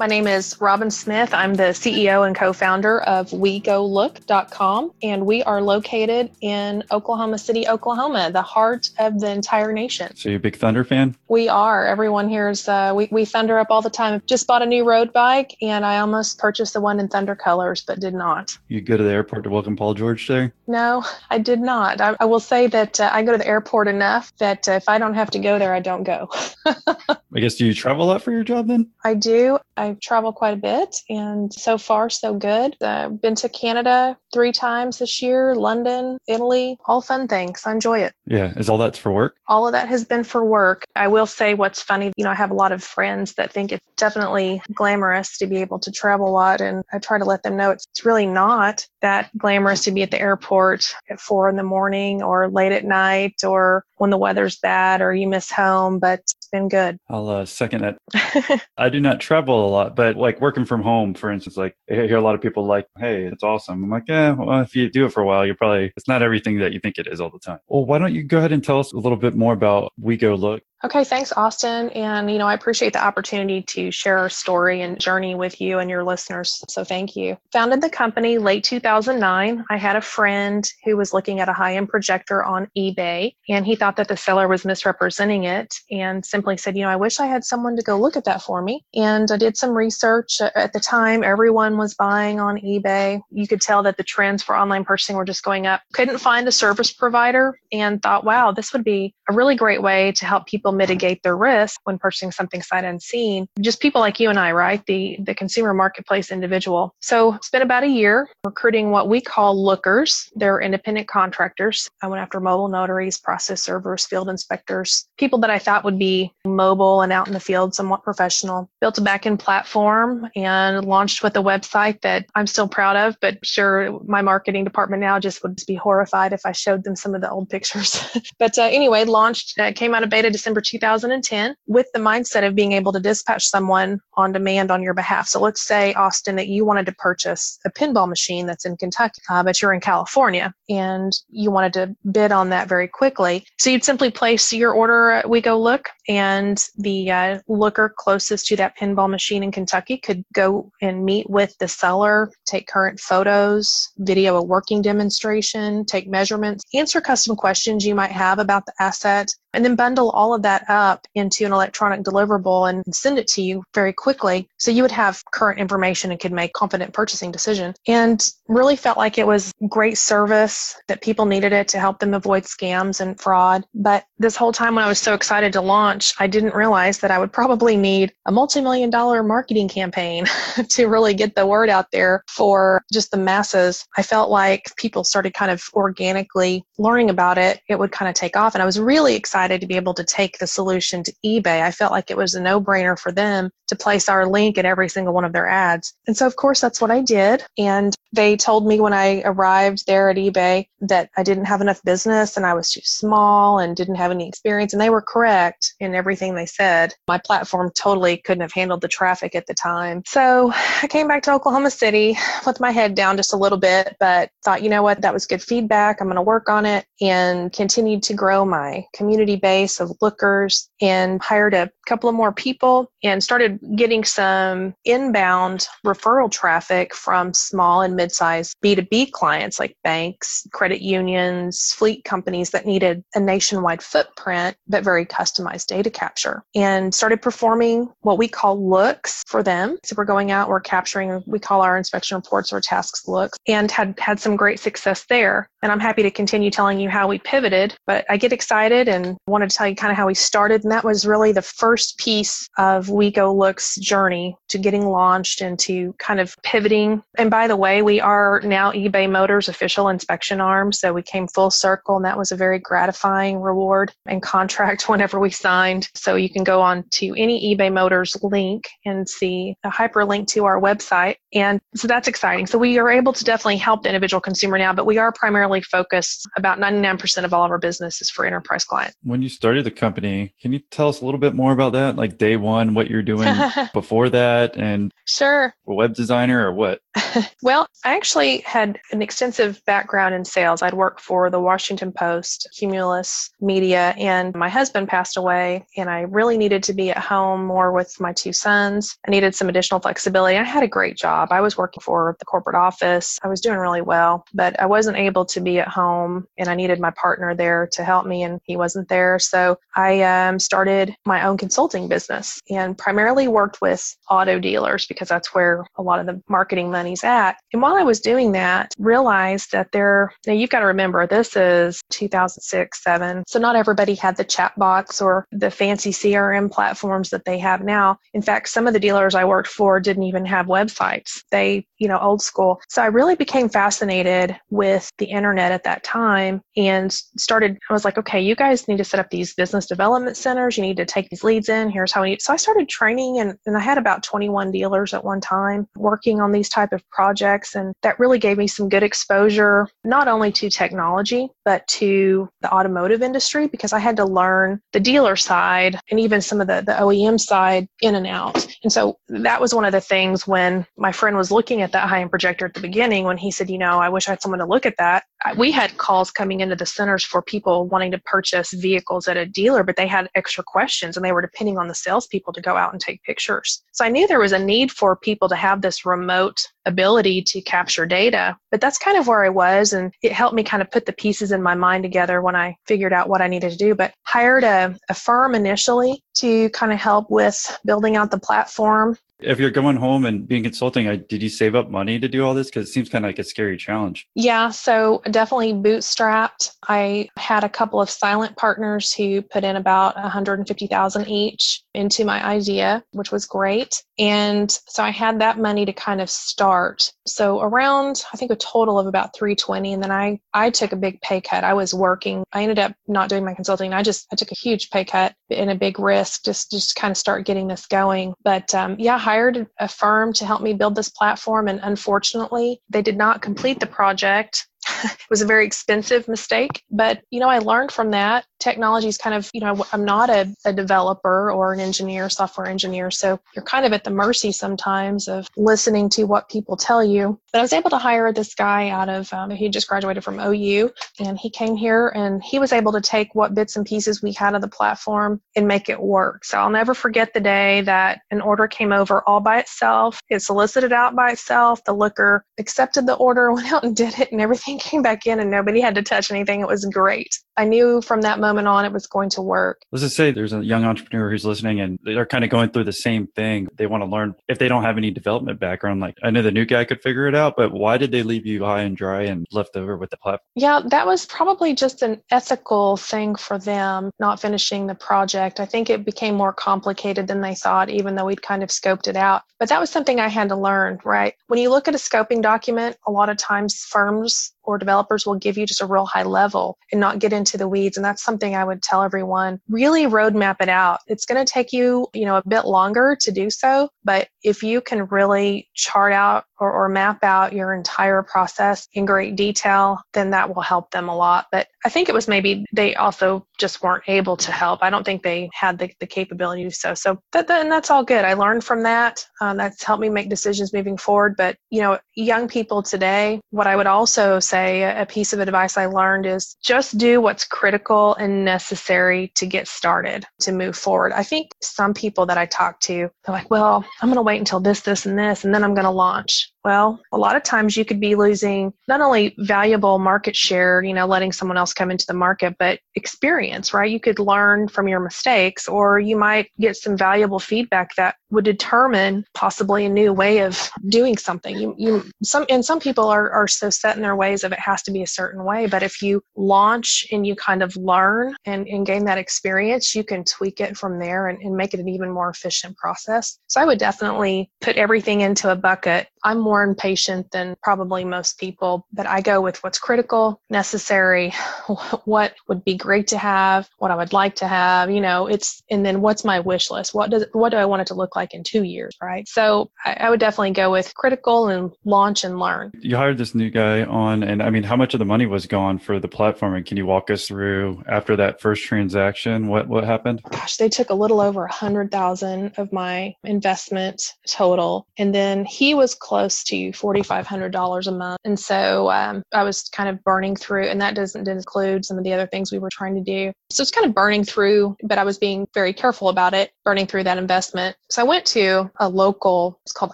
My name is Robin Smith. I'm the CEO and co founder of WeGoLook.com, and we are located in Oklahoma City, Oklahoma, the heart of the entire nation. So, you're a big Thunder fan? We are. Everyone here is, uh, we, we thunder up all the time. I've just bought a new road bike, and I almost purchased the one in Thunder colors, but did not. You go to the airport to welcome Paul George there? No, I did not. I, I will say that uh, I go to the airport enough that uh, if I don't have to go there, I don't go. I guess do you travel a lot for your job then? I do. I travel quite a bit, and so far, so good. I've been to Canada three times this year, London, Italy, all fun things. I enjoy it. Yeah. Is all that for work? All of that has been for work. I will say what's funny, you know, I have a lot of friends that think it's definitely glamorous to be able to travel a lot, and I try to let them know it's really not that glamorous to be at the airport at four in the morning or late at night or when the weather's bad or you miss home, but it's been good. I'll uh, second it. I do not travel a lot, but like working from home, for instance, like I hear a lot of people like, "Hey, it's awesome." I'm like, "Yeah, well, if you do it for a while, you're probably it's not everything that you think it is all the time." Well, why don't you go ahead and tell us a little bit more about We Go Look? Okay, thanks, Austin. And, you know, I appreciate the opportunity to share our story and journey with you and your listeners. So thank you. Founded the company late 2009. I had a friend who was looking at a high end projector on eBay and he thought that the seller was misrepresenting it and simply said, you know, I wish I had someone to go look at that for me. And I did some research. At the time, everyone was buying on eBay. You could tell that the trends for online purchasing were just going up. Couldn't find a service provider and thought, wow, this would be a really great way to help people mitigate their risk when purchasing something sight unseen. Just people like you and I, right? The the consumer marketplace individual. So it's been about a year recruiting what we call lookers. They're independent contractors. I went after mobile notaries, process servers, field inspectors, people that I thought would be mobile and out in the field, somewhat professional. Built a backend platform and launched with a website that I'm still proud of, but sure my marketing department now just would be horrified if I showed them some of the old pictures. but uh, anyway, launched, uh, came out of beta December 2010 with the mindset of being able to dispatch someone on demand on your behalf. So let's say, Austin, that you wanted to purchase a pinball machine that's in Kentucky, uh, but you're in California and you wanted to bid on that very quickly. So you'd simply place your order at We Go Look, and the uh, looker closest to that pinball machine in Kentucky could go and meet with the seller, take current photos, video a working demonstration, take measurements, answer custom questions you might have about the asset, and then bundle all of that up into an electronic deliverable and send it to you very quickly so you would have current information and could make confident purchasing decision. And really felt like it was great service that people needed it to help them avoid scams and fraud. But this whole time when i was so excited to launch i didn't realize that i would probably need a multi-million dollar marketing campaign to really get the word out there for just the masses. I felt like people started kind of organically learning about it it would kind of take off. And i was really excited to be able to take the solution to eBay. I felt like it was a no brainer for them to place our link in every single one of their ads. And so, of course, that's what I did. And they told me when I arrived there at eBay that I didn't have enough business and I was too small and didn't have any experience. And they were correct in everything they said. My platform totally couldn't have handled the traffic at the time. So I came back to Oklahoma City with my head down just a little bit, but thought, you know what, that was good feedback. I'm going to work on it and continued to grow my community base of lookers and hired a couple of more people and started getting some inbound referral traffic from small and mid-sized B2B clients like banks, credit unions, fleet companies that needed a nationwide footprint but very customized data capture and started performing what we call looks for them. So we're going out, we're capturing, we call our inspection reports or tasks looks and had had some great success there. And I'm happy to continue telling you how we pivoted, but I get excited and wanted to tell you kind of how we started. And that was really the first piece of We Go Looks journey to getting launched and to kind of pivoting. And by the way, we are now eBay Motors official inspection arm. So we came full circle and that was a very gratifying reward and contract whenever we signed. So you can go on to any eBay Motors link and see a hyperlink to our website. And so that's exciting. So we are able to definitely help the individual consumer now, but we are primarily focused about 99% of all of our business is for enterprise clients. When you started the company, can you tell us a little bit more about that? Like day one, what you're doing before that and sure. A web designer or what? well, I actually had an extensive background in sales. I'd worked for the Washington Post, Cumulus Media, and my husband passed away, and I really needed to be at home more with my two sons. I needed some additional flexibility. I had a great job. I was working for the corporate office. I was doing really well, but I wasn't able to be at home, and I needed my partner there to help me, and he wasn't there. So I um, started my own consulting business and primarily worked with auto dealers because that's where a lot of the marketing money's at. And while I was doing that, realized that there, now you've got to remember this is 2006, 7. So not everybody had the chat box or the fancy CRM platforms that they have now. In fact, some of the dealers I worked for didn't even have websites. They, you know, old school. So I really became fascinated with the internet at that time and started, I was like, okay, you guys need to set up these business development centers. You need to take these leads in. Here's how we, so I started training and, and I had about 21 dealers at one time working on these type of projects. And that really gave me some good exposure, not only to technology, but to the automotive industry because I had to learn the dealer side and even some of the, the OEM side in and out. And so that was one of the things when my friend was looking at that high end projector at the beginning, when he said, you know, I wish I had someone to look at that. We had calls coming into the centers for people wanting to purchase vehicles at a dealer, but they had extra questions and they were depending on the salespeople to go out and take pictures. So I knew there was a need for people to have this remote ability to capture data. But that's kind of where I was, and it helped me kind of put the pieces in my mind together when I figured out what I needed to do. But hired a, a firm initially to kind of help with building out the platform if you're going home and being consulting, I, did you save up money to do all this? Because it seems kind of like a scary challenge. Yeah, so definitely bootstrapped. I had a couple of silent partners who put in about 150,000 each into my idea, which was great. And so I had that money to kind of start. So around, I think a total of about 320. And then I, I took a big pay cut. I was working. I ended up not doing my consulting. I just, I took a huge pay cut and a big risk just, just kind of start getting this going. But um, yeah, hired a firm to help me build this platform. And unfortunately, they did not complete the project it was a very expensive mistake but you know i learned from that technology is kind of you know i'm not a, a, developer or an engineer software engineer so you're kind of at the mercy sometimes of listening to what people tell you but i was able to hire this guy out of um, he just graduated from ou and he came here and he was able to take what bits and pieces we had of the platform and make it work so i'll never forget the day that an order came over all by itself it solicited out by itself the looker accepted the order went out and did it and everything came back in and nobody had to touch anything. It was great. I knew from that moment on it was going to work. Let's just say there's a young entrepreneur who's listening and they're kind of going through the same thing. They want to learn if they don't have any development background. Like I know the new guy could figure it out, but why did they leave you high and dry and left over with the platform? Yeah, that was probably just an ethical thing for them not finishing the project. I think it became more complicated than they thought, even though we'd kind of scoped it out. But that was something I had to learn, right? When you look at a scoping document, a lot of times firms or developers will give you just a real high level and not get into the weeds. And that's something I would tell everyone really roadmap it out. It's going to take you, you know, a bit longer to do so, but if you can really chart out or, or map out your entire process in great detail, then that will help them a lot. But I think it was maybe they also just weren't able to help. I don't think they had the, the capability to so. So that, that, and that's all good. I learned from that. Um, that's helped me make decisions moving forward. But, you know, young people today, what I would also say, a piece of advice I learned is just do what's critical and necessary to get started, to move forward. I think some people that I talk to, they're like, well, I'm going to wait until this, this, and this, and then I'm going to launch. Well, a lot of times you could be losing not only valuable market share, you know, letting someone else come into the market, but experience, right? You could learn from your mistakes or you might get some valuable feedback that would determine possibly a new way of doing something. You, you some and some people are, are so set in their ways of it has to be a certain way. But if you launch and you kind of learn and, and gain that experience, you can tweak it from there and, and make it an even more efficient process. So I would definitely put everything into a bucket. I'm more impatient than probably most people, but I go with what's critical, necessary, what would be great to have, what I would like to have, you know, it's and then what's my wish list? What does what do I want it to look like? in two years, right? So I, I would definitely go with critical and launch and learn. You hired this new guy on, and I mean, how much of the money was gone for the platform? And can you walk us through after that first transaction? What what happened? Gosh, they took a little over a hundred thousand of my investment total, and then he was close months to $4,500 a month. And so um, I was kind of burning through, and that doesn't include some of the other things we were trying to do. So it's kind of burning through, but I was being very careful about it, burning through that investment. So I went to a local, it's called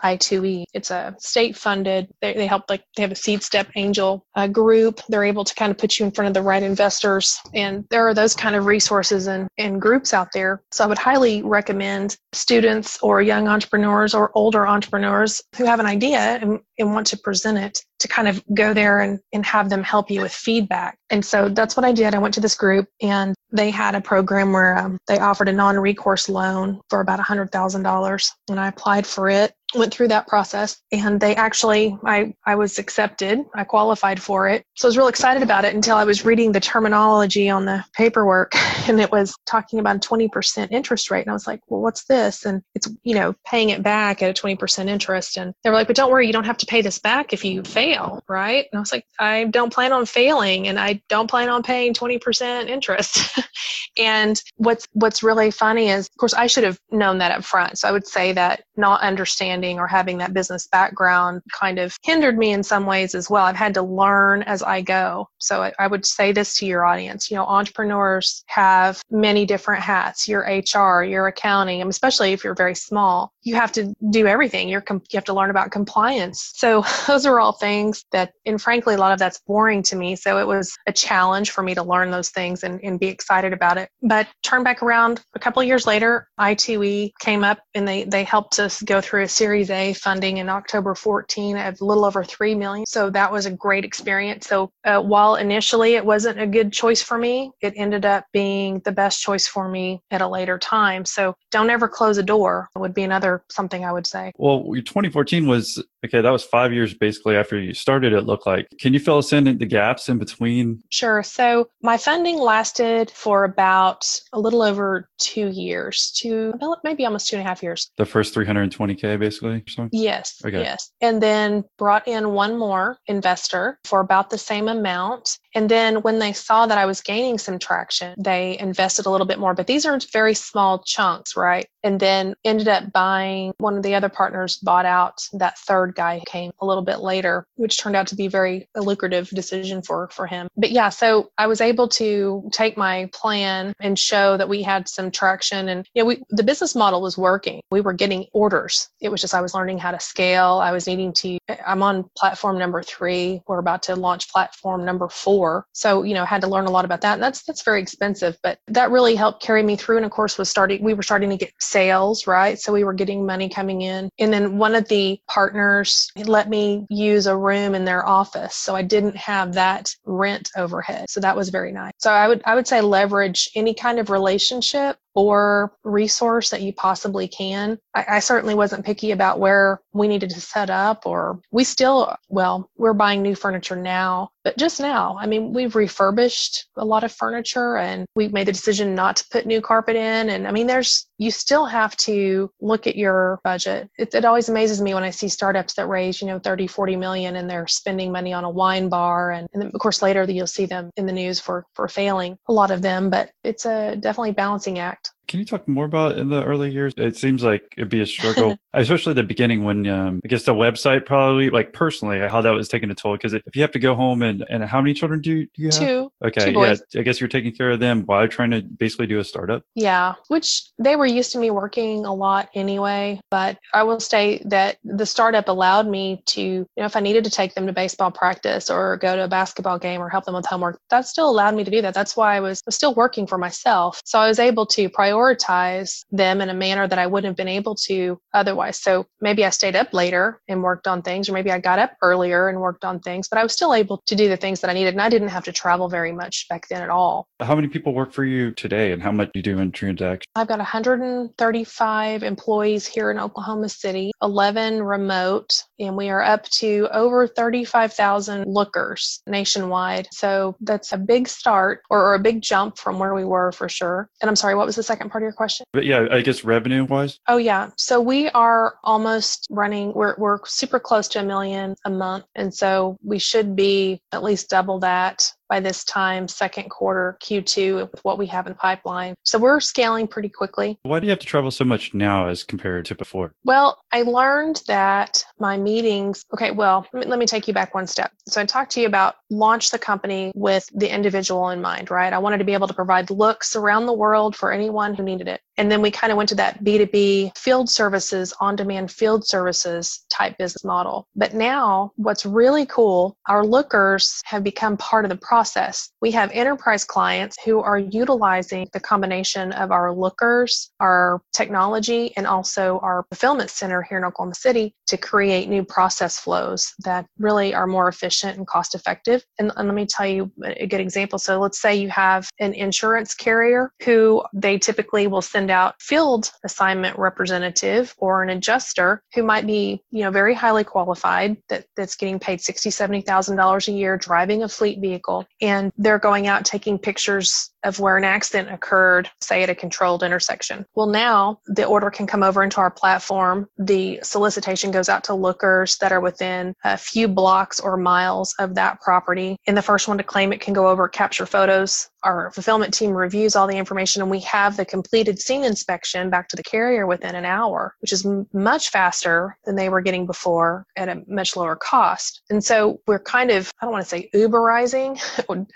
I2E. It's a state funded, they, they help like, they have a seed step angel uh, group. They're able to kind of put you in front of the right investors. And there are those kind of resources and, and groups out there. So I would highly recommend students or young entrepreneurs or older entrepreneurs who have an idea and, and want to present it to kind of go there and, and have them help you with feedback. And so that's what I did. I went to this group and they had a program where um, they offered a non recourse loan for about $100,000. And I applied for it went through that process and they actually I, I was accepted i qualified for it so i was real excited about it until i was reading the terminology on the paperwork and it was talking about a 20% interest rate and i was like well what's this and it's you know paying it back at a 20% interest and they were like but don't worry you don't have to pay this back if you fail right and i was like i don't plan on failing and i don't plan on paying 20% interest and what's what's really funny is of course i should have known that up front so i would say that not understanding understanding or having that business background kind of hindered me in some ways as well. I've had to learn as I go. So I, I would say this to your audience. You know, entrepreneurs have many different hats. Your HR, your accounting, especially if you're very small, you have to do everything. You're com- you have to learn about compliance. So those are all things that, and frankly, a lot of that's boring to me. So it was a challenge for me to learn those things and, and be excited about it. But turn back around a couple years later, I2E came up and they, they helped us go through a series A funding in October 14 of a little over 3 million. So that was a great experience. So uh, while initially it wasn't a good choice for me, it ended up being the best choice for me at a later time. So don't ever close a door would be another something I would say. Well, 2014 was okay. That was five years basically after you started. It looked like. Can you fill us in the gaps in between? Sure. So my funding lasted for about a little over two years, two maybe almost two and a half years. The first 320k, basically basically? Yes. Okay. Yes. And then brought in one more investor for about the same amount. And then when they saw that I was gaining some traction, they invested a little bit more. But these are very small chunks, right? And then ended up buying one of the other partners bought out that third guy came a little bit later, which turned out to be very a lucrative decision for for him. But yeah, so I was able to take my plan and show that we had some traction and you know, we the business model was working. We were getting orders. It was just I was learning how to scale. I was needing to, I'm on platform number three. We're about to launch platform number four. So, you know, had to learn a lot about that. And that's, that's very expensive, but that really helped carry me through. And of course was starting, we were starting to get sales, right? So we were getting money coming in. And then one of the partners let me use a room in their office. So I didn't have that rent overhead. So that was very nice. So I would, I would say leverage any kind of relationship or resource that you possibly can. I, I, certainly wasn't picky about where we needed to set up, or we still, well, we're buying new furniture now, but just now, I mean, we've refurbished a lot of furniture and we've made the decision not to put new carpet in. And I mean, there's, you still have to look at your budget. It, it always amazes me when I see startups that raise, you know, 30, 40 million and they're spending money on a wine bar. And, and of course, later you'll see them in the news for, for failing, a lot of them, but it's a definitely balancing act. Can you talk more about in the early years? It seems like it'd be a struggle, especially the beginning when um, I guess the website probably, like personally, how that was taking a toll. Because if you have to go home and, and how many children do you, do you have? Two. Okay. Two yeah. I guess you're taking care of them while trying to basically do a startup. Yeah. Which they were used to me working a lot anyway. But I will say that the startup allowed me to, you know, if I needed to take them to baseball practice or go to a basketball game or help them with homework, that still allowed me to do that. That's why I was, was still working for myself. So I was able to prioritize prioritize them in a manner that I wouldn't have been able to otherwise. So maybe I stayed up later and worked on things, or maybe I got up earlier and worked on things, but I was still able to do the things that I needed. And I didn't have to travel very much back then at all. How many people work for you today and how much do you do in transactions? I've got 135 employees here in Oklahoma City, 11 remote, and we are up to over 35,000 lookers nationwide. So that's a big start or, or a big jump from where we were for sure. And I'm sorry, what was the second part of your question? But yeah, I guess revenue wise. Oh yeah. So we are almost running we're we're super close to a million a month. And so we should be at least double that by this time, second quarter, Q2, with what we have in pipeline. So we're scaling pretty quickly. Why do you have to travel so much now as compared to before? Well, I learned that my meetings, okay, well, let me, let me take you back one step. So I talked to you about launch the company with the individual in mind, right? I wanted to be able to provide looks around the world for anyone who needed it. And then we kind of went to that B2B field services, on demand field services type business model. But now, what's really cool, our lookers have become part of the process. We have enterprise clients who are utilizing the combination of our lookers, our technology, and also our fulfillment center here in Oklahoma City to create new process flows that really are more efficient and cost effective. And, and let me tell you a good example. So let's say you have an insurance carrier who they typically will send out field assignment representative or an adjuster who might be, you know, very highly qualified that, that's getting paid sixty, seventy thousand dollars a year driving a fleet vehicle. And they're going out taking pictures of where an accident occurred, say at a controlled intersection. Well, now the order can come over into our platform. The solicitation goes out to lookers that are within a few blocks or miles of that property. And the first one to claim it can go over, capture photos. Our fulfillment team reviews all the information and we have the completed scene inspection back to the carrier within an hour, which is m- much faster than they were getting before at a much lower cost. And so we're kind of, I don't want to say Uberizing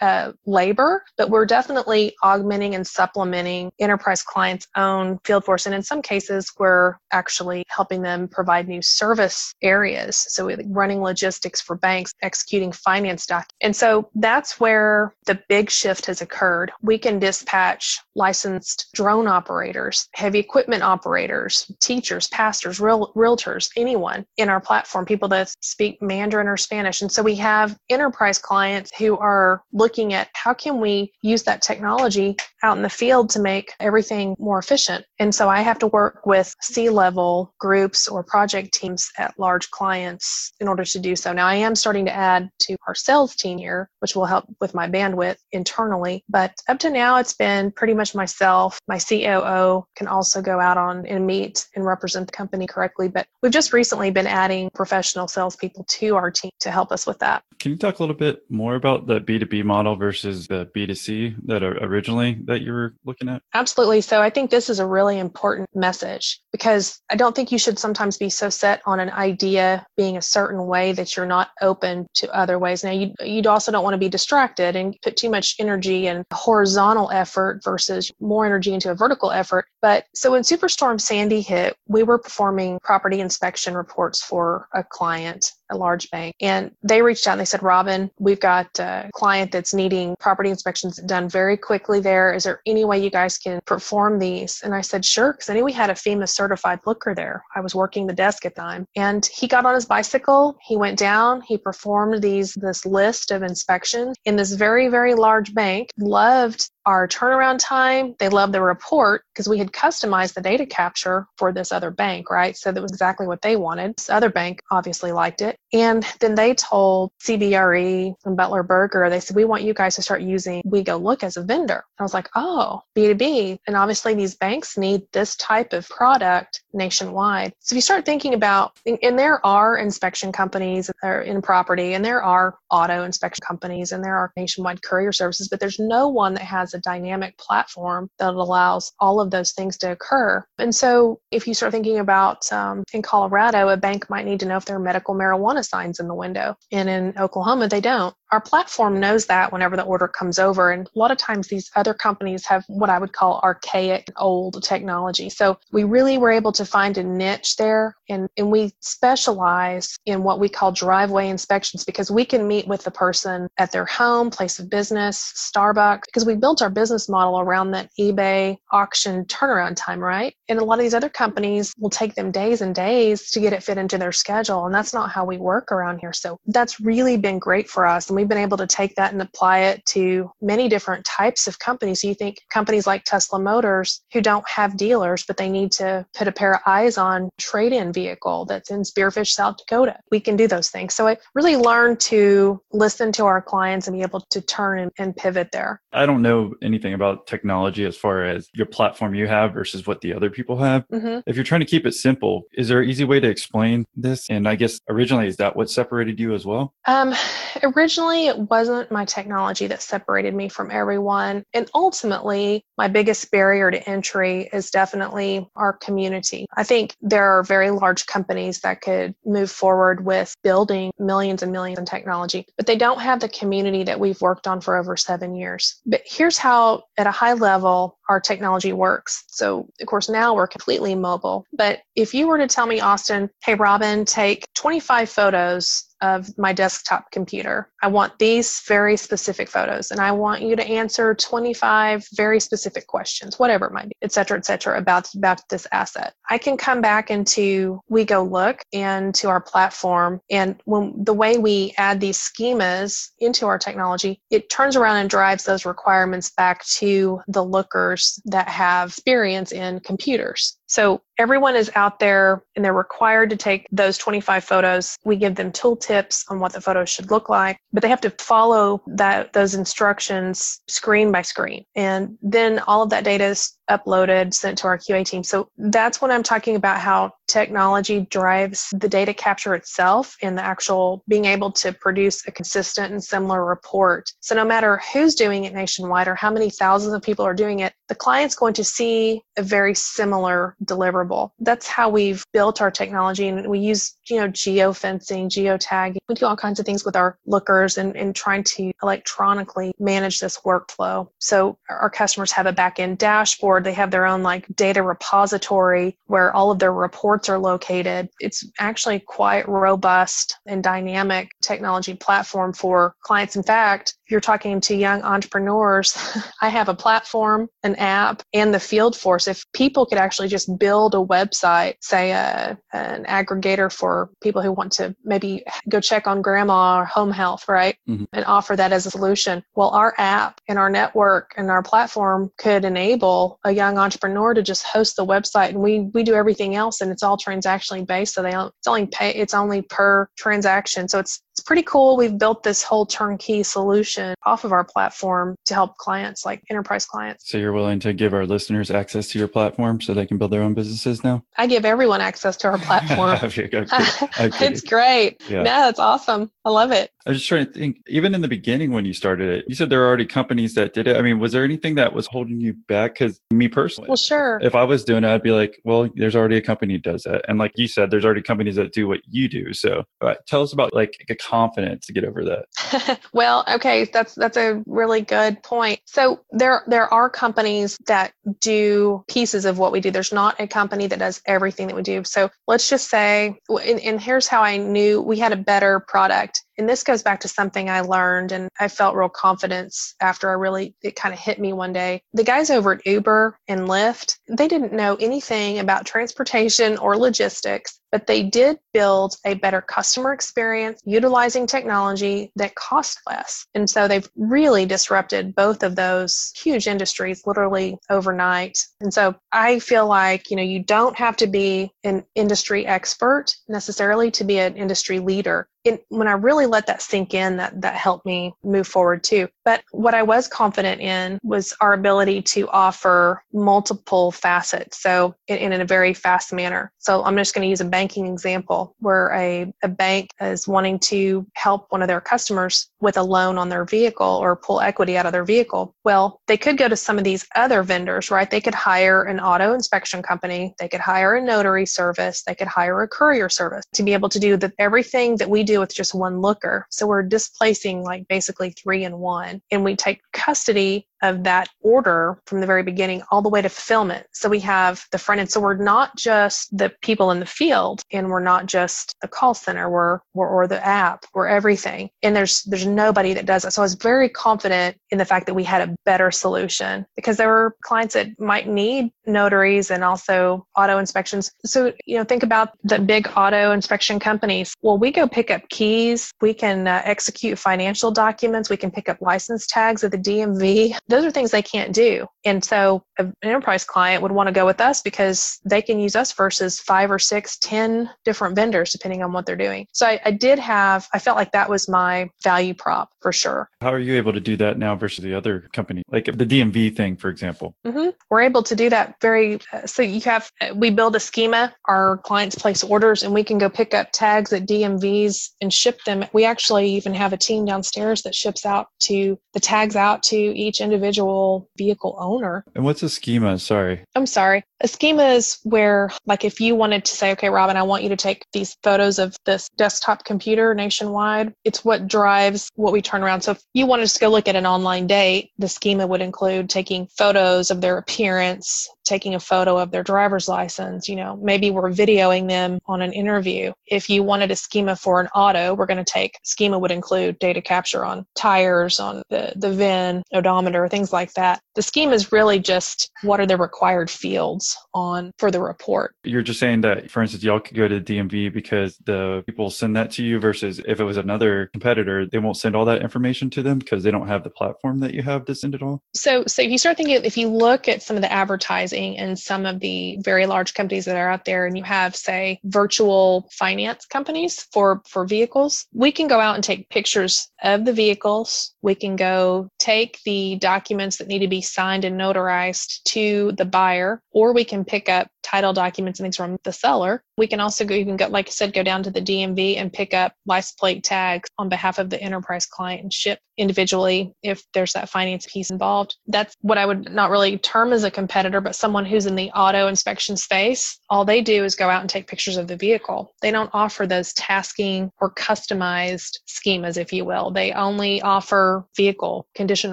uh, labor, but we're definitely augmenting and supplementing enterprise clients' own field force. And in some cases, we're actually helping them provide new service areas. So running logistics for banks, executing finance doc. And so that's where the big shift has occurred. We can dispatch licensed drone operators, heavy equipment operators, teachers, pastors, real, realtors, anyone in our platform, people that speak Mandarin or Spanish. And so we have enterprise clients who are looking at how can we use that technology out in the field to make everything more efficient. And so I have to work with C level groups or project teams at large clients in order to do so. Now, I am starting to add to our sales team here, which will help with my bandwidth internally. But up to now, it's been pretty much myself. My COO can also go out on and meet and represent the company correctly. But we've just recently been adding professional salespeople to our team to help us with that. Can you talk a little bit more about the B2B model versus the B2C that originally that you were looking at? Absolutely. So I think this is a really important message because I don't think you should sometimes be so set on an idea being a certain way that you're not open to other ways. Now, you you also don't want to be distracted and put too much energy and horizontal effort versus more energy into a vertical effort. But so when Superstorm Sandy hit, we were performing property inspection reports for a client a large bank. And they reached out and they said, Robin, we've got a client that's needing property inspections done very quickly there. Is there any way you guys can perform these? And I said, sure, because I knew we had a FEMA certified looker there. I was working the desk at the time. And he got on his bicycle, he went down, he performed these this list of inspections in this very, very large bank, loved our turnaround time. They loved the report because we had customized the data capture for this other bank, right? So that was exactly what they wanted. This other bank obviously liked it. And then they told CBRE and Butler Berger, they said, we want you guys to start using We Go Look as a vendor. I was like, oh, B2B. And obviously these banks need this type of product nationwide. So if you start thinking about, and there are inspection companies in property, and there are auto inspection companies, and there are nationwide courier services, but there's no one that has a dynamic platform that allows all of those things to occur. And so if you start thinking about um, in Colorado, a bank might need to know if there are medical marijuana signs in the window. And in Oklahoma, they don't. Our platform knows that whenever the order comes over. And a lot of times these other companies have what I would call archaic, old technology. So we really were able to find a niche there and, and we specialize in what we call driveway inspections because we can meet with the person at their home, place of business, Starbucks, because we built our business model around that eBay auction turnaround time, right? And a lot of these other companies will take them days and days to get it fit into their schedule. And that's not how we work around here. So that's really been great for us. And we've been able to take that and apply it to many different types of companies. So you think companies like Tesla Motors who don't have dealers, but they need to put a pair of eyes on trade-in vehicle that's in Spearfish, South Dakota. We can do those things. So I really learned to listen to our clients and be able to turn and, and pivot there. I don't know anything about technology as far as your platform you have versus what the other people have. Mm-hmm. If you're trying to keep it simple, is there an easy way to explain this? And I guess originally, is that what separated you as well? Um, originally, personally, it wasn't my technology that separated me from everyone. And ultimately, my biggest barrier to entry is definitely our community. I think there are very large companies that could move forward with building millions and millions in technology, but they don't have the community that we've worked on for over seven years. But here's how, at a high level, our technology works. So, of course, now we're completely mobile. But if you were to tell me, Austin, hey, Robin, take 25 photos of my desktop computer. I want these very specific photos and I want you to answer 25 very specific questions, whatever it might be, et cetera, et cetera, about, about this asset. I can come back into We Go Look and to our platform. And when the way we add these schemas into our technology, it turns around and drives those requirements back to the lookers that have experience in computers. So everyone is out there and they're required to take those 25 photos. We give them tool tips on what the photos should look like, but they have to follow that those instructions screen by screen. And then all of that data is uploaded, sent to our QA team. So that's what I'm talking about how technology drives the data capture itself and the actual being able to produce a consistent and similar report. So no matter who's doing it nationwide or how many thousands of people are doing it, the client's going to see a very similar deliverable. That's how we've built our technology and we use, you know, geofencing, geotagging. We do all kinds of things with our lookers and, and trying to electronically manage this workflow. So our customers have a back-end dashboard. They have their own like data repository where all of their reports are located. It's actually quite robust and dynamic technology platform for clients. In fact, you're talking to young entrepreneurs, I have a platform, an app, and the field force. If people could actually just build a website, say a, uh, an aggregator for people who want to maybe go check on grandma or home health, right? Mm-hmm. And offer that as a solution. Well, our app and our network and our platform could enable a young entrepreneur to just host the website and we, we do everything else and it's all transactionally based. So they don't, it's only pay, it's only per transaction. So it's, it's pretty cool. We've built this whole turnkey solution off of our platform to help clients like enterprise clients. So you're willing to give our listeners access to your platform so they can build their own businesses now? I give everyone access to our platform. it's great. Yeah. No, it's awesome. I love it. I was just trying to think, even in the beginning when you started it, you said there are already companies that did it. I mean, was there anything that was holding you back? Because me personally, well, sure. If I was doing it, I'd be like, well, there's already a company that does that. And like you said, there's already companies that do what you do. So right, tell us about like a confidence to get over that. well, okay, that's that's a really good point. So there there are companies that do pieces of what we do. There's not a company that does everything that we do. So let's just say, and, and here's how I knew we had a better product and this goes back to something I learned and I felt real confidence after I really, it kind of hit me one day. The guys over at Uber and Lyft, they didn't know anything about transportation or logistics, but they did build a better customer experience utilizing technology that cost less. And so they've really disrupted both of those huge industries literally overnight. And so I feel like, you know, you don't have to be an industry expert necessarily to be an industry leader it, when I really let that sink in, that that helped me move forward too. But what I was confident in was our ability to offer multiple facets, so in, in a very fast manner. So I'm just going to use a banking example where a, a bank is wanting to help one of their customers with a loan on their vehicle or pull equity out of their vehicle. Well, they could go to some of these other vendors, right? They could hire an auto inspection company, they could hire a notary service, they could hire a courier service to be able to do the, everything that we do with just one looker. So we're displacing like basically three in one. And we take custody of that order from the very beginning all the way to fulfillment. So we have the front end. So we're not just the people in the field and we're not just the call center, we're, we're or the app, we're everything. And there's there's nobody that does it. So I was very confident in the fact that we had a better solution because there were clients that might need notaries and also auto inspections. So, you know, think about the big auto inspection companies. Well, we go pick up keys, we can uh, execute financial documents, we can pick up license tags at the DMV those are things they can't do. And so an enterprise client would want to go with us because they can use us versus five or six, ten different vendors, depending on what they're doing. So I, I did have, I felt like that was my value prop for sure. How are you able to do that now versus the other company, like the DMV thing, for example? Mm-hmm. We're able to do that very. Uh, so you have we build a schema. Our clients place orders, and we can go pick up tags at DMVs and ship them. We actually even have a team downstairs that ships out to the tags out to each individual vehicle owner. And what's a schema? Sorry. I'm sorry. A schema is where, like, if you wanted to say, okay, Robin, I want you to take these photos of this desktop computer nationwide, it's what drives what we turn around. So if you wanted to go look at an online date, the schema would include taking photos of their appearance, taking a photo of their driver's license. You know, maybe we're videoing them on an interview. If you wanted a schema for an auto, we're going to take schema would include data capture on tires, on the, the VIN, odometer, things like that. The schema is really just what are the required fields on for the report. You're just saying that, for instance, y'all could go to DMV because the people send that to you versus if it was another competitor, they won't send all that information to them because they don't have the platform that you have to send it all. So, so if you start thinking, if you look at some of the advertising and some of the very large companies that are out there, and you have, say, virtual finance companies for for vehicles, we can go out and take pictures of the vehicles. We can go take the documents that need to be signed and notarized to the buyer, or we can pick up title documents and things from the seller. We can also go, you can go, like I said, go down to the DMV and pick up license plate tags on behalf of the enterprise client and ship individually if there's that finance piece involved. That's what I would not really term as a competitor, but someone who's in the auto inspection space. All they do is go out and take pictures of the vehicle. They don't offer those tasking or customized schemas, if you will. They only offer vehicle condition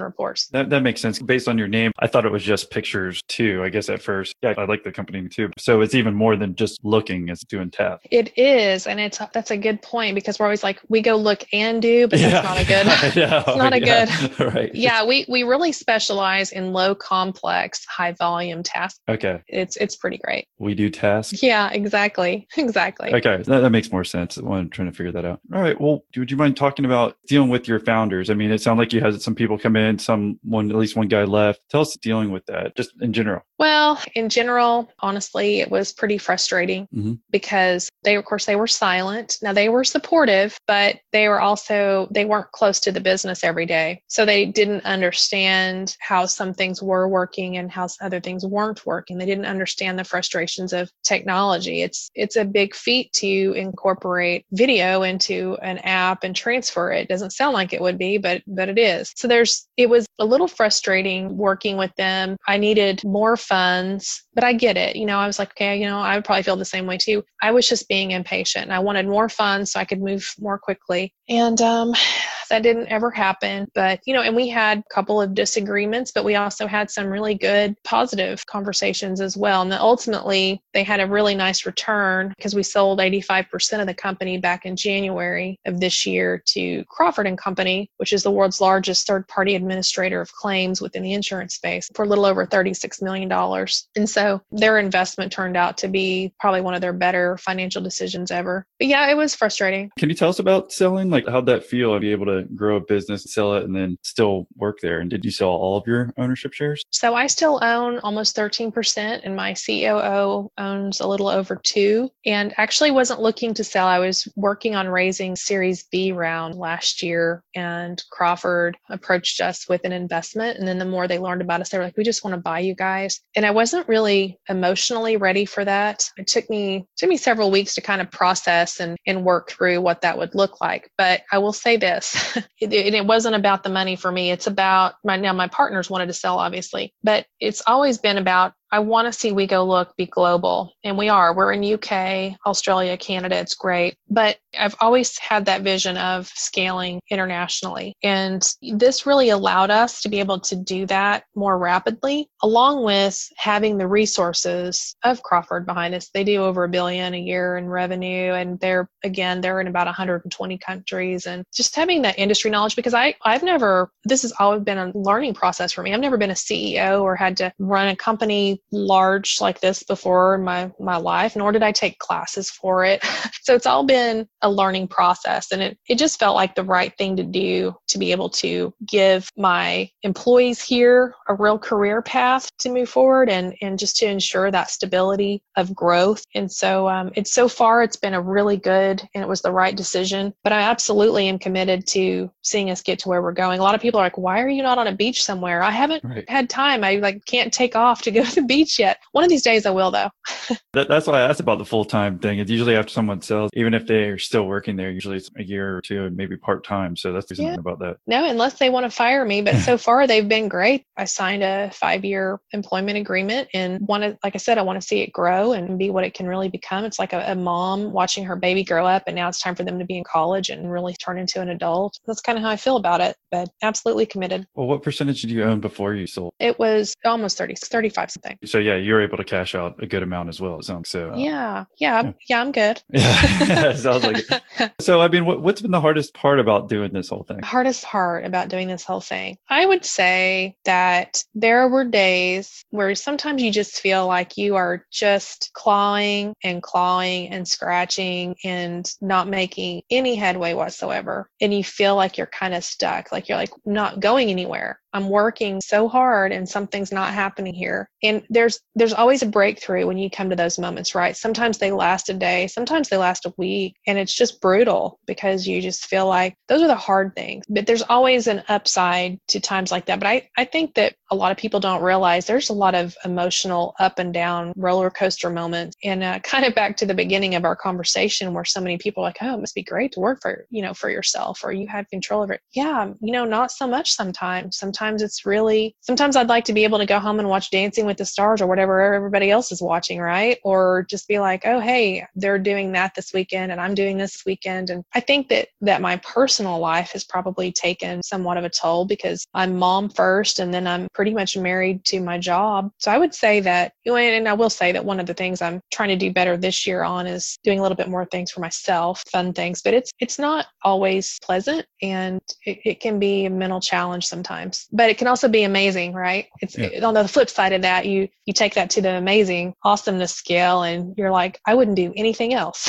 reports. That, that makes sense. Based on your name, I thought it was just pictures too, I guess at first. Yeah, I like the company too. So it's even more than just looking, it's doing tasks. It is. And it's that's a good point because we're always like, we go look and do, but that's not a good it's not a yeah. good right. Yeah, we we really specialize in low complex, high volume tasks. Okay. It's it's pretty great. We do tasks. Yeah, exactly. Exactly. Okay. That, that makes more sense. I'm trying to figure that out. All right. Well, would you mind talking about dealing with your founders? I mean, it sounded like you had some people come in, some one at least one guy left. Tell us dealing with that, just in general. Well, in general, honestly, it was pretty frustrating mm-hmm. because they, of course, they were silent. Now they were supportive, but they were also they weren't close to the business every day, so they didn't understand how some things were working and how other things weren't working. They didn't understand the frustrations of technology. It's it's a big feat to incorporate video into an app and transfer it. it doesn't sound like it would be, but but it is. So there's it was a little frustrating working with them. I needed more funds, but I get it. You know, I was like, okay, you know, I would probably feel the same way too. I was just being impatient and I wanted more funds so I could move more quickly. And um, that didn't ever happen. But, you know, and we had a couple of disagreements, but we also had some really good positive conversations as well. And ultimately, they had a really nice return because we sold 85% of the company back in January of this year to Crawford and Company, which is the world's largest third party administrator of claims within the insurance space for a little over $36 million. And so their investment turned out to be probably one of their better financial decisions ever. But yeah, it was frustrating. Can you tell us about selling? Like, how'd that feel to be able to grow a business, sell it, and then still work there? And did you sell all of your ownership shares? So I still own almost 13%, and my COO owns a little over two. And actually wasn't looking to sell. I was working on raising Series B round last year, and Crawford approached us with an investment. And then the more they learned about us, they were like, "We just want to buy you guys." And I wasn't really emotionally ready for that. It took me took me several weeks to kind of process and and work through what that would look like. But I will say this: it, it wasn't about the money for me. It's about my now my partners wanted to sell, obviously, but it's always been about I want to see We Go Look be global. And we are. We're in UK, Australia, Canada. It's great. But I've always had that vision of scaling internationally. And this really allowed us to be able to do that more rapidly, along with having the resources of Crawford behind us. They do over a billion a year in revenue. And they're, again, they're in about 120 countries. And just having that industry knowledge, because I, I've never, this has always been a learning process for me. I've never been a CEO or had to run a company large like this before in my my life, nor did I take classes for it. so it's all been a learning process, and it it just felt like the right thing to do to be able to give my employees here a real career path to move forward, and and just to ensure that stability of growth. And so um, it's so far it's been a really good and it was the right decision. But I absolutely am committed to seeing us get to where we're going. A lot of people are like, "Why are you not on a beach somewhere?" I haven't right. had time. I like can't take off to go to the beach yet. One of these days I will, though. that, that's why I asked about the full time thing. It's usually after someone sells, even if they're still working there, usually it's a year or two, and maybe part time. So that's the yeah. about that. No, unless they want to fire me. But so far they've been great. I signed a five year employment agreement and want to, like I said, I want to see it grow and be what it can really become. It's like a, a mom watching her baby grow up, and now it's time for them to be in college and really turn into an adult. That's kind of how I feel about it. But absolutely committed. Well, what percentage did you own before you sold? It was almost 30, 35 something. So yeah, you're able to cash out a good amount as well. It sounds so. Uh, yeah, yeah, yeah, yeah, I'm good. Yeah, sounds like it. So I mean, what, what's been the hardest part about doing this whole thing? Hardest part about doing this whole thing, I would say that there were days where sometimes you just feel like you are just clawing and clawing and scratching and not making any headway whatsoever, and you feel like you're kind of stuck, like you're like not going anywhere. I'm working so hard and something's not happening here. And there's there's always a breakthrough when you come to those moments, right? Sometimes they last a day, sometimes they last a week, and it's just brutal because you just feel like those are the hard things. But there's always an upside to times like that. But I, I think that a lot of people don't realize there's a lot of emotional up and down roller coaster moments. And uh, kind of back to the beginning of our conversation where so many people are like, oh, it must be great to work for, you know, for yourself or you have control over it. Yeah, you know, not so much sometimes. Sometimes sometimes it's really sometimes I'd like to be able to go home and watch Dancing with the Stars or whatever everybody else is watching, right? Or just be like, "Oh, hey, they're doing that this weekend and I'm doing this weekend." And I think that that my personal life has probably taken somewhat of a toll because I'm mom first and then I'm pretty much married to my job. So I would say that and I will say that one of the things I'm trying to do better this year on is doing a little bit more things for myself, fun things, but it's it's not always pleasant and it, it can be a mental challenge sometimes but it can also be amazing, right? It's yeah. on the flip side of that, you you take that to the amazing awesomeness scale, and you're like, I wouldn't do anything else.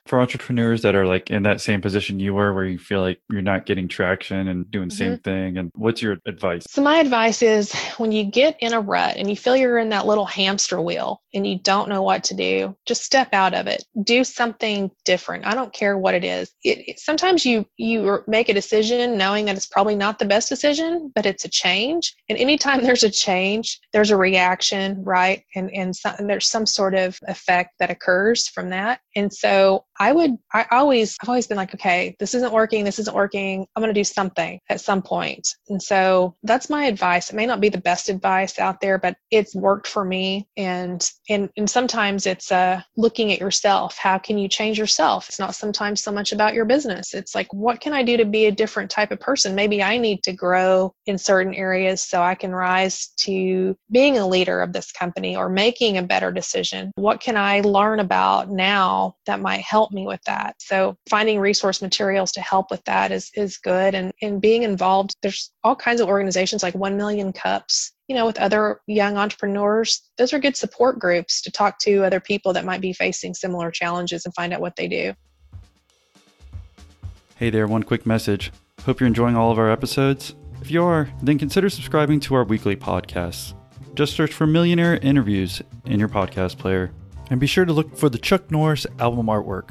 For entrepreneurs that are like in that same position you were, where you feel like you're not getting traction and doing the mm-hmm. same thing, and what's your advice? So my advice is when you get in a rut and you feel you're in that little hamster wheel and you don't know what to do, just step out of it. Do something different. I don't care what it is. It, it, sometimes you you make a decision knowing that it's probably not the best decision, but it's it's a change. And anytime there's a change, there's a reaction, right? And and, some, and there's some sort of effect that occurs from that. And so I would, I always, I've always been like, okay, this isn't working. This isn't working. I'm going to do something at some point. And so that's my advice. It may not be the best advice out there, but it's worked for me. And, and, and sometimes it's uh, looking at yourself. How can you change yourself? It's not sometimes so much about your business. It's like, what can I do to be a different type of person? Maybe I need to grow in certain areas so I can rise to being a leader of this company or making a better decision. What can I learn about now that might help help me with that. So finding resource materials to help with that is is good and and being involved there's all kinds of organizations like 1 million cups you know with other young entrepreneurs those are good support groups to talk to other people that might be facing similar challenges and find out what they do. Hey there, one quick message. Hope you're enjoying all of our episodes. If you are, then consider subscribing to our weekly podcasts. Just search for Millionaire Interviews in your podcast player and be sure to look for the Chuck Norris album artwork.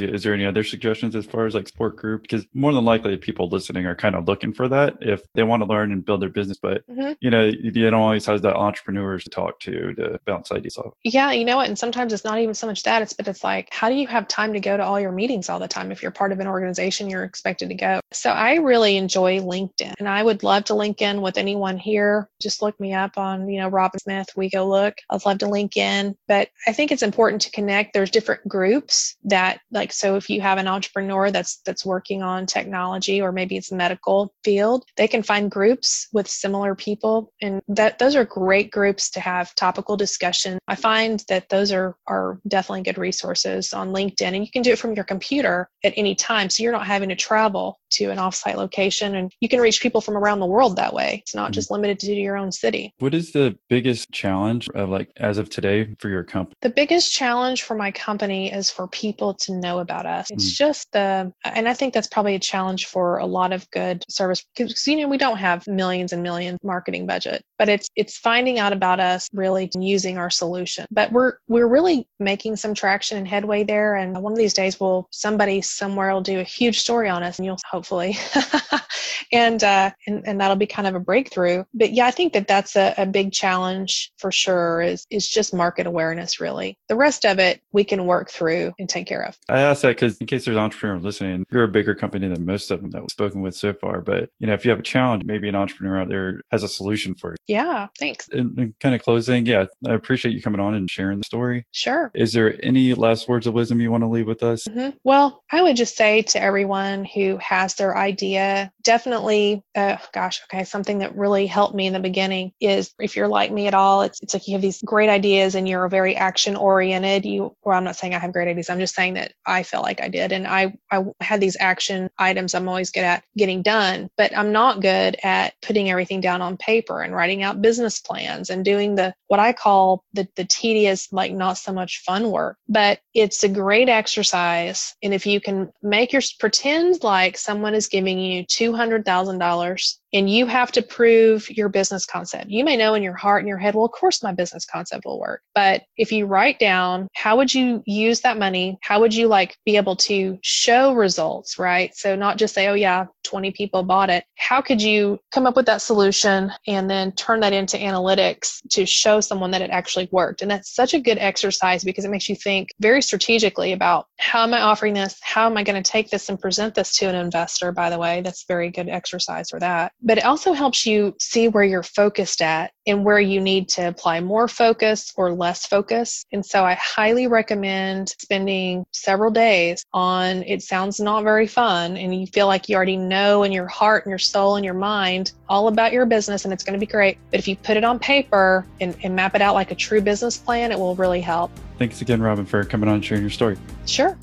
Is there any other suggestions as far as like support group? Because more than likely, people listening are kind of looking for that if they want to learn and build their business. But mm-hmm. you know, you don't always have the entrepreneurs to talk to to bounce ideas off. Yeah, you know what? And sometimes it's not even so much that; it's but it's like, how do you have time to go to all your meetings all the time if you're part of an organization you're expected to go? So I really enjoy LinkedIn, and I would love to link in with anyone here. Just look me up on you know Robin Smith. We go look. I'd love to link in, but I think it's important to connect. There's different groups that like so if you have an entrepreneur that's that's working on technology or maybe it's a medical field, they can find groups with similar people and that those are great groups to have topical discussion. I find that those are are definitely good resources on LinkedIn and you can do it from your computer at any time so you're not having to travel to an offsite location and you can reach people from around the world that way. It's not mm-hmm. just limited to your own city. What is the biggest challenge of like as of today for your company? The biggest challenge for my company is for people to know about us. It's mm. just the and I think that's probably a challenge for a lot of good service because you know we don't have millions and millions marketing budget, but it's it's finding out about us really using our solution. But we're we're really making some traction and headway there and one of these days will somebody somewhere will do a huge story on us and you'll hopefully. and, uh, and, and that'll be kind of a breakthrough. But yeah, I think that that's a, a big challenge for sure is, is just market awareness really. The rest of it we can work through and take care of. I ask that because in case there's entrepreneurs listening, you're a bigger company than most of them that we've spoken with so far. But you know, if you have a challenge, maybe an entrepreneur out there has a solution for it. Yeah, thanks. And, and kind of closing, yeah, I appreciate you coming on and sharing the story. Sure. Is there any last words of wisdom you want to leave with us? Mm-hmm. Well, I would just say to everyone who has their idea, definitely, uh, gosh, okay, something that really helped me in the beginning is if you're like me at all, it's, it's like you have these great ideas and you're very action oriented. You, well, I'm not saying I have great ideas. I'm just saying that I felt like I did. And I, I had these action items I'm always good at getting done, but I'm not good at putting everything down on paper and writing out business plans and doing the, what I call the, the tedious, like not so much fun work, but it's a great exercise. And if you can make your pretend like someone is giving you $200,000 and you have to prove your business concept. You may know in your heart and your head, well, of course my business concept will work. But if you write down how would you use that money? How would you like be able to show results, right? So not just say, oh yeah, 20 people bought it. How could you come up with that solution and then turn that into analytics to show someone that it actually worked? And that's such a good exercise because it makes you think very strategically about how am I offering this? How am I going to take this and present this to an investor, by the way? That's very good exercise for that but it also helps you see where you're focused at and where you need to apply more focus or less focus. And so I highly recommend spending several days on it sounds not very fun and you feel like you already know in your heart and your soul and your mind all about your business and it's going to be great. But if you put it on paper and, and map it out like a true business plan, it will really help. Thanks again, Robin, for coming on and sharing your story. Sure.